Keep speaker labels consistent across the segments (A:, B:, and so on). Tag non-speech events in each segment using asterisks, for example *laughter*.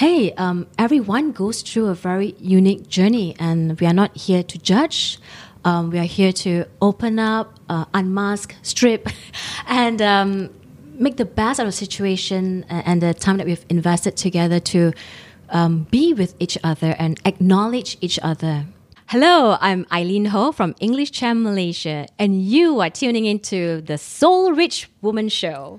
A: hey, um, everyone goes through a very unique journey, and we are not here to judge. Um, we are here to open up, uh, unmask, strip, *laughs* and um, make the best out of the situation and the time that we've invested together to um, be with each other and acknowledge each other. Hello, I'm Eileen Ho from English Champ Malaysia, and you are tuning into the Soul Rich Woman Show.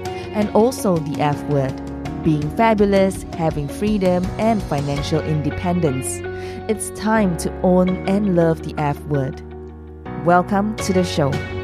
B: and also the F word being fabulous, having freedom, and financial independence. It's time to own and love the F word. Welcome to the show.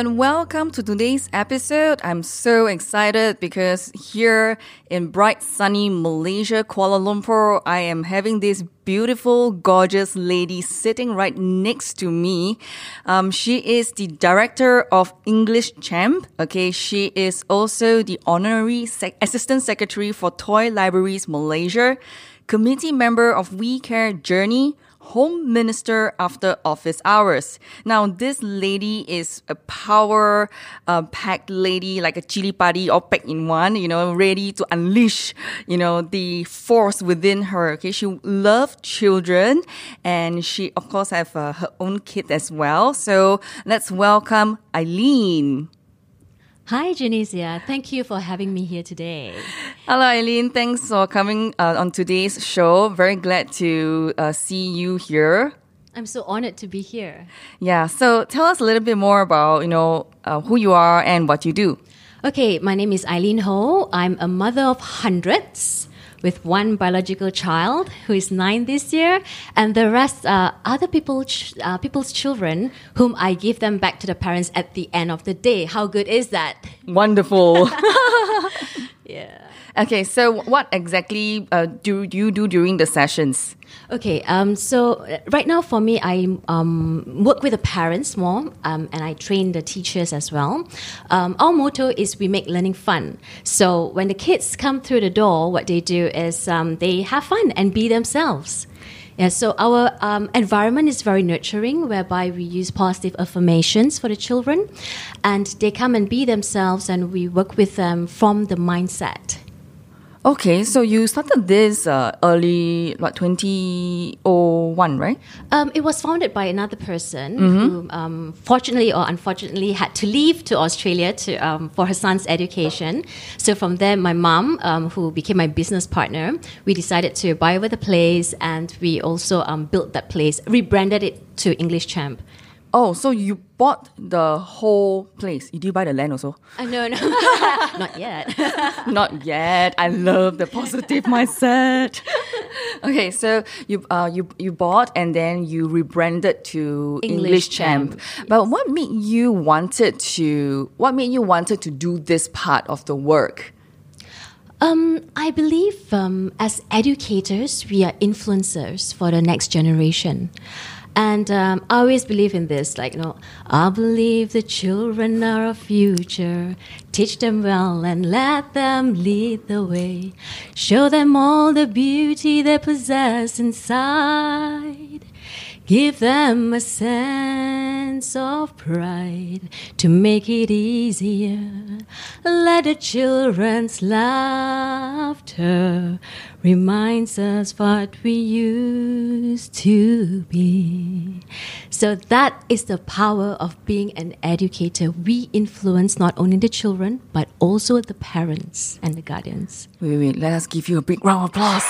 B: And welcome to today's episode. I'm so excited because here in bright sunny Malaysia, Kuala Lumpur, I am having this beautiful, gorgeous lady sitting right next to me. Um, she is the director of English Champ. Okay, she is also the honorary sec- assistant secretary for Toy Libraries Malaysia, committee member of We Care Journey Home Minister after office hours. Now, this lady is a power uh, packed lady, like a chili padi all packed in one, you know, ready to unleash, you know, the force within her. Okay, she loves children and she, of course, have uh, her own kid as well. So let's welcome Eileen.
A: Hi, Janicia. Thank you for having me here today.
B: Hello, Eileen. Thanks for coming uh, on today's show. Very glad to uh, see you here.
A: I'm so honored to be here.
B: Yeah. So tell us a little bit more about you know uh, who you are and what you do.
A: Okay, my name is Eileen Ho. I'm a mother of hundreds with one biological child who is nine this year, and the rest are other people, uh, people's children whom I give them back to the parents at the end of the day. How good is that?
B: Wonderful. *laughs*
A: yeah.
B: Okay, so what exactly uh, do you do during the sessions?
A: Okay, um, so uh, right now for me, I um, work with the parents more, um, and I train the teachers as well. Um, our motto is we make learning fun. So when the kids come through the door, what they do is um, they have fun and be themselves. Yeah, so our um, environment is very nurturing, whereby we use positive affirmations for the children, and they come and be themselves, and we work with them from the mindset.
B: Okay, so you started this uh, early, what, 2001, right?
A: Um, it was founded by another person mm-hmm. who, um, fortunately or unfortunately, had to leave to Australia to, um, for her son's education. So from there, my mom, um, who became my business partner, we decided to buy over the place and we also um, built that place, rebranded it to English Champ.
B: Oh, so you bought the whole place. Did you buy the land also?
A: Uh, no, no, *laughs* not yet. *laughs*
B: not yet. I love the positive mindset. okay, so you uh, you you bought and then you rebranded to English, English Champ. Champ. Yes. But what made you wanted to? What made you wanted to do this part of the work?
A: Um, I believe um, as educators, we are influencers for the next generation. And um, I always believe in this, like, you know, I believe the children are our future. Teach them well and let them lead the way. Show them all the beauty they possess inside. Give them a sense of pride to make it easier. Let the children's laughter reminds us what we used to be. So that is the power of being an educator. We influence not only the children, but also the parents and the guardians.
B: Wait, wait, let us give you a big round of applause.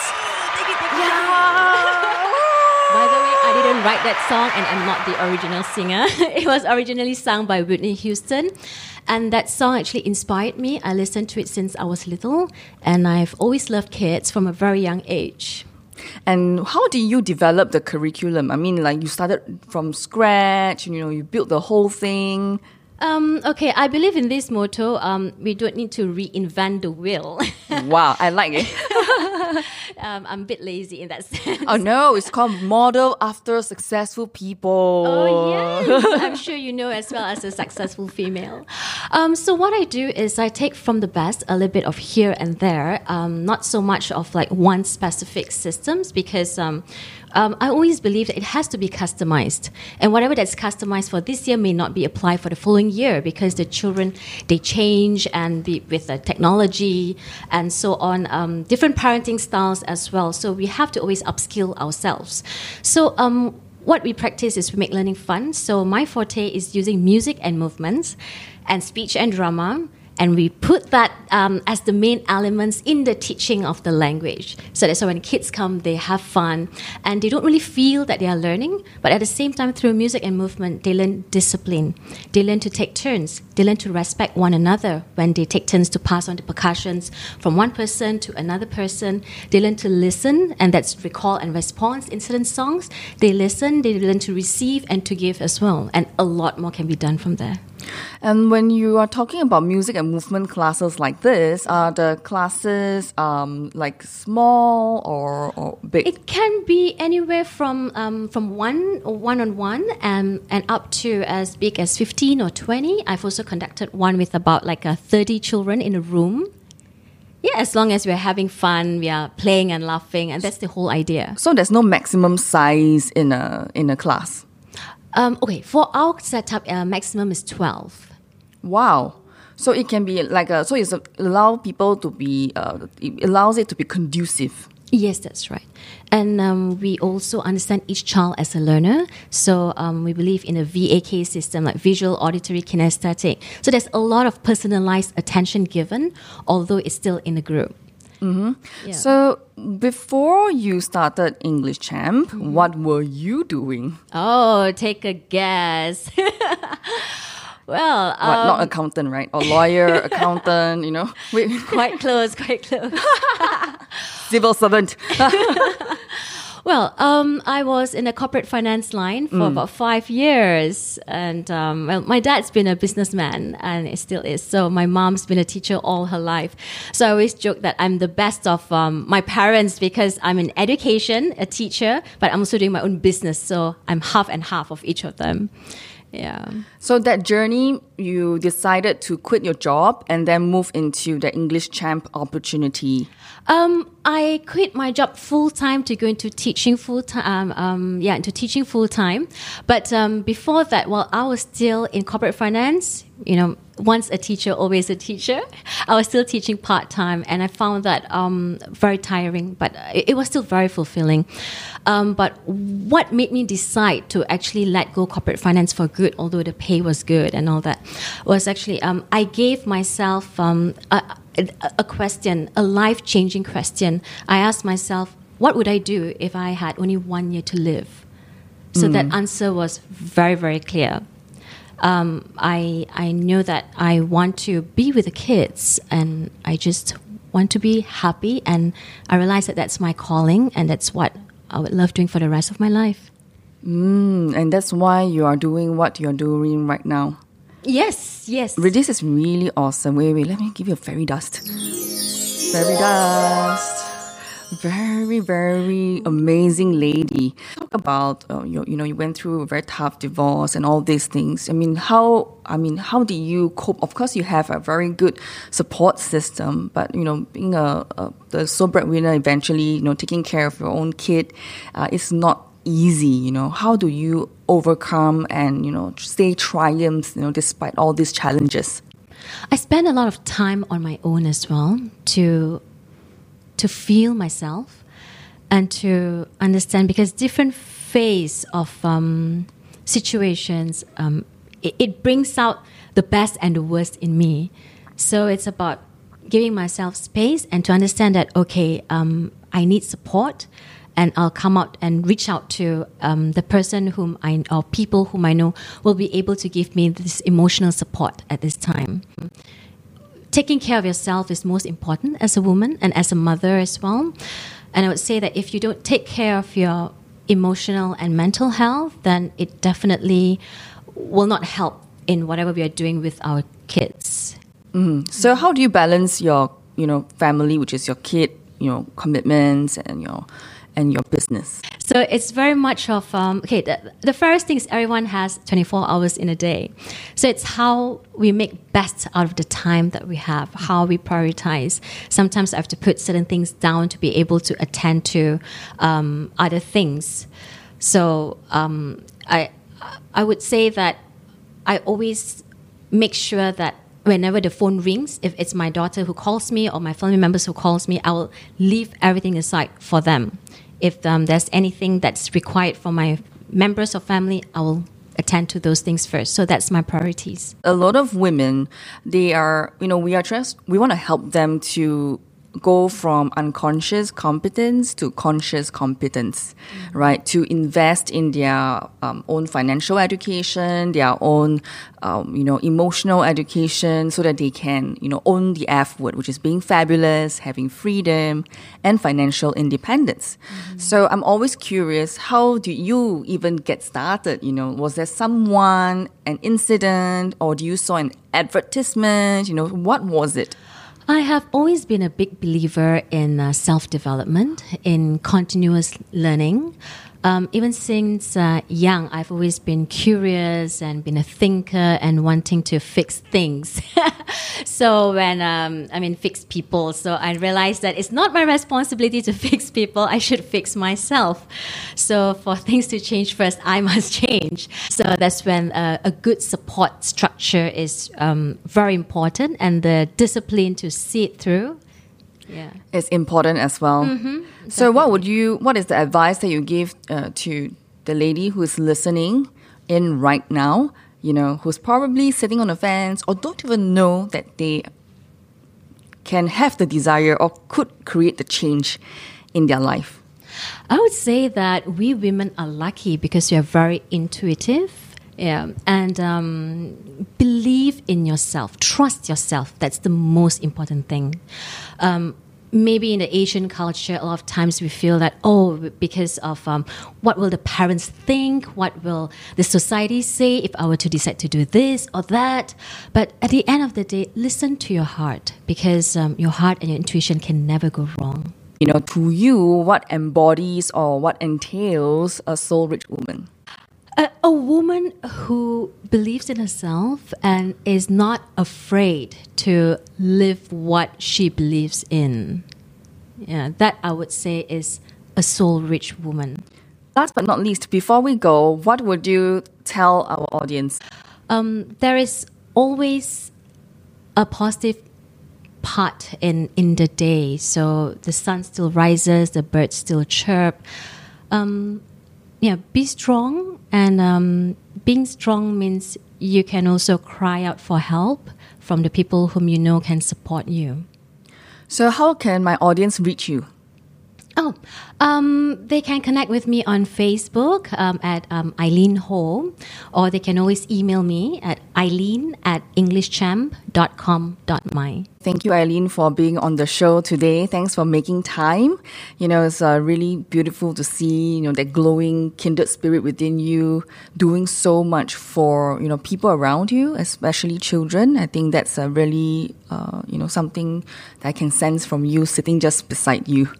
A: Write that song and I'm not the original singer. *laughs* it was originally sung by Whitney Houston. And that song actually inspired me. I listened to it since I was little, and I've always loved kids from a very young age.
B: And how did you develop the curriculum? I mean, like you started from scratch, you know, you built the whole thing.
A: Um, okay, I believe in this motto. Um, we don't need to reinvent the wheel. *laughs*
B: wow, I like it. *laughs*
A: um, I'm a bit lazy in that sense.
B: Oh no, it's called model after successful people.
A: Oh yes, I'm sure you know as well as a successful female. Um, so what I do is I take from the best a little bit of here and there, um, not so much of like one specific systems because um, I always believe that it has to be customized, and whatever that's customized for this year may not be applied for the following year because the children they change and the, with the technology and so on, um, different parenting styles as well. So we have to always upskill ourselves. So. Um, what we practice is we make learning fun. So my forte is using music and movements and speech and drama and we put that um, as the main elements in the teaching of the language. So that's why when kids come, they have fun and they don't really feel that they are learning, but at the same time, through music and movement, they learn discipline. They learn to take turns. They learn to respect one another when they take turns to pass on the percussions from one person to another person. They learn to listen, and that's recall and response in certain songs. They listen, they learn to receive and to give as well, and a lot more can be done from there.
B: And when you are talking about music and movement classes like this, are the classes um, like small or, or big?
A: It can be anywhere from um, from one one on one and and up to as big as fifteen or twenty. I've also conducted one with about like a thirty children in a room. Yeah, as long as we're having fun, we are playing and laughing, and that's the whole idea.
B: So there's no maximum size in a in a class.
A: Um, okay, for our setup, uh, maximum is 12.
B: Wow. So it can be like a, so it's a, allow people to be, uh, it allows it to be conducive.
A: Yes, that's right. And um, we also understand each child as a learner. So um, we believe in a VAK system, like visual, auditory, kinesthetic. So there's a lot of personalized attention given, although it's still in a group.
B: Mm-hmm. Yeah. So before you started English Champ, mm-hmm. what were you doing?
A: Oh, take a guess. *laughs* well,
B: what, um, not accountant, right? Or lawyer, *laughs* accountant, you know?
A: quite close, quite close. *laughs*
B: Civil servant.
A: Well, um, I was in a corporate finance line for mm. about five years, and um, well, my dad's been a businessman, and it still is. So my mom's been a teacher all her life. So I always joke that I'm the best of um, my parents because I'm in education, a teacher, but I'm also doing my own business. So I'm half and half of each of them. Yeah.
B: So that journey, you decided to quit your job and then move into the English champ opportunity.
A: Um, I quit my job full time to go into teaching full time. Um, um, yeah, into teaching full time. But um, before that, while I was still in corporate finance, you know, once a teacher, always a teacher. I was still teaching part time, and I found that um, very tiring, but it, it, was still very fulfilling. Um, but what made me decide to actually let go corporate finance for good, although the pay was good and all that, was actually um, I gave myself um, a, a question, a life changing question. I asked myself, what would I do if I had only one year to live? So mm. that answer was very, very clear um, I I know that I want to be with the kids, and I just want to be happy. And I realize that that's my calling, and that's what I would love doing for the rest of my life.
B: Mm, and that's why you are doing what you're doing right now.
A: Yes, yes.
B: This is really awesome. Wait, wait, let me give you a fairy dust. Fairy dust very very amazing lady. Talk about uh, you, you know you went through a very tough divorce and all these things. I mean how i mean how do you cope? Of course you have a very good support system but you know being a, a the sole breadwinner eventually you know taking care of your own kid uh, is not easy you know. How do you overcome and you know stay triumphs you know despite all these challenges?
A: I spend a lot of time on my own as well to to feel myself and to understand because different phase of um, situations um, it, it, brings out the best and the worst in me. So it's about giving myself space and to understand that okay um, i need support and I'll come out and reach out to um, the person whom I or people whom I know will be able to give me this emotional support at this time taking care of yourself is most important as a woman and as a mother as well. And I would say that if you don't take care of your emotional and mental health, then it definitely will not help in whatever we are doing with our kids. Mm-hmm.
B: So how do you balance your, you know, family, which is your kid, you know, commitments and your and your business?
A: So it's very much of um, okay. The, the first thing is everyone has 24 hours in a day, so it's how we make best out of the time that we have, how we prioritize. Sometimes I have to put certain things down to be able to attend to um, other things. So um, I I would say that I always make sure that whenever the phone rings, if it's my daughter who calls me or my family members who calls me, I will leave everything aside for them. If um, there's anything that's required for my members of family, I will attend to those things first. So that's my priorities.
B: A lot of women, they are, you know, we are just we want to help them to go from unconscious competence to conscious competence, right? To invest in their um, own financial education, their own, um, you know, emotional education, so that they can, you know, own the F word, which is being fabulous, having freedom, and financial independence. So I'm always curious, how do you even get started? You know, was there someone, an incident, or do you saw an advertisement? You know, what was it?
A: I have always been a big believer in uh, self development, in continuous learning. Um, even since uh, young, I've always been curious and been a thinker and wanting to fix things. *laughs* so when um, I mean fix people, so I realized that it's not my responsibility to *laughs* fix people. I should fix myself. So for things to change first, I *laughs* must change. So that's when uh, a good support structure is um, very important, and the discipline to see it through. Yeah.
B: is important as well. so, what would you? What is the advice that you give uh, to the lady who is listening in right now? You know, who's probably sitting on the fence or don't even know that they can have the desire or could create the change in their life.
A: I would say that we women are lucky because we are very intuitive. Yeah, and um, believe in yourself, trust yourself. That's the most important thing. Um, maybe in the Asian culture, a lot of times we feel that, oh, because of um, what will the parents think? What will the society say if I were to decide to do this or that? But at the end of the day, listen to your heart because um, your heart and your intuition can never go wrong.
B: You know, to you, what embodies or what entails a soul rich woman?
A: A, woman who believes in herself and is not afraid to live what she believes in. Yeah, that I would say is a soul rich woman.
B: Last but not least, before we go, what would you tell our audience?
A: Um, there is always a positive part in, in the day. So the sun still rises, the birds still chirp. Um, yeah, be strong. And um, being strong means you can also cry out for help from the people whom you know can support you.
B: So, how can my audience reach you?
A: Oh, um, they can connect with me on Facebook um, at um, Eileen Ho, or they can always email me at eileen at englishchamp.com.my.
B: Thank you, Eileen, for being on the show today. Thanks for making time. You know, it's uh, really beautiful to see, you know, that glowing kindred spirit within you doing so much for, you know, people around you, especially children. I think that's a really, uh, you know, something that I can sense from you sitting just beside you.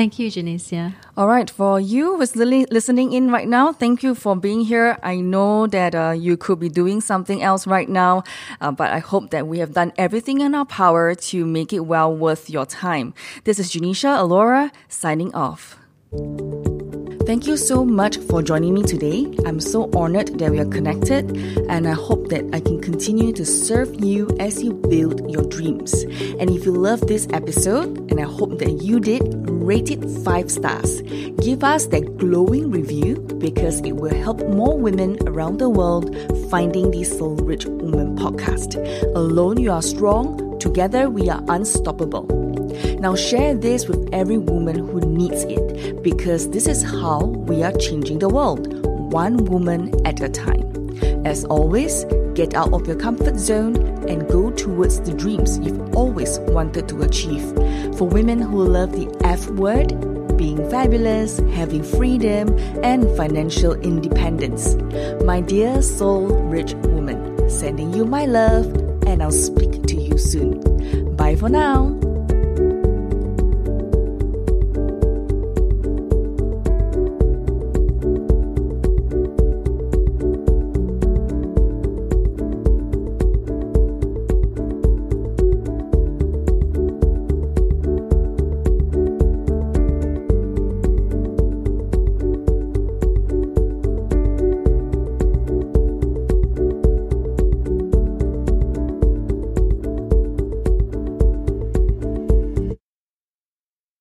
A: Thank you, Janicia.
B: All right, for you who's li- listening in right now, thank you for being here. I know that uh, you could be doing something else right now, uh, but I hope that we have done everything in our power to make it well worth your time. This is Janisha Alora signing off. Thank you so much for joining me today. I'm so honored that we are connected, and I hope that I can continue to serve you as you build your dreams. And if you love this episode, and I hope that you did, rate it five stars. Give us that glowing review because it will help more women around the world finding the Soul Rich Woman podcast. Alone, you are strong. Together, we are unstoppable. Now share this with every woman who needs it because this is how we are changing the world, one woman at a time. As always, get out of your comfort zone and go towards the dreams you've always wanted to achieve. For women who love the F word, being fabulous, having freedom, and financial independence. My dear soul rich woman, sending you my love, and I'll speak to you soon. Bye for now.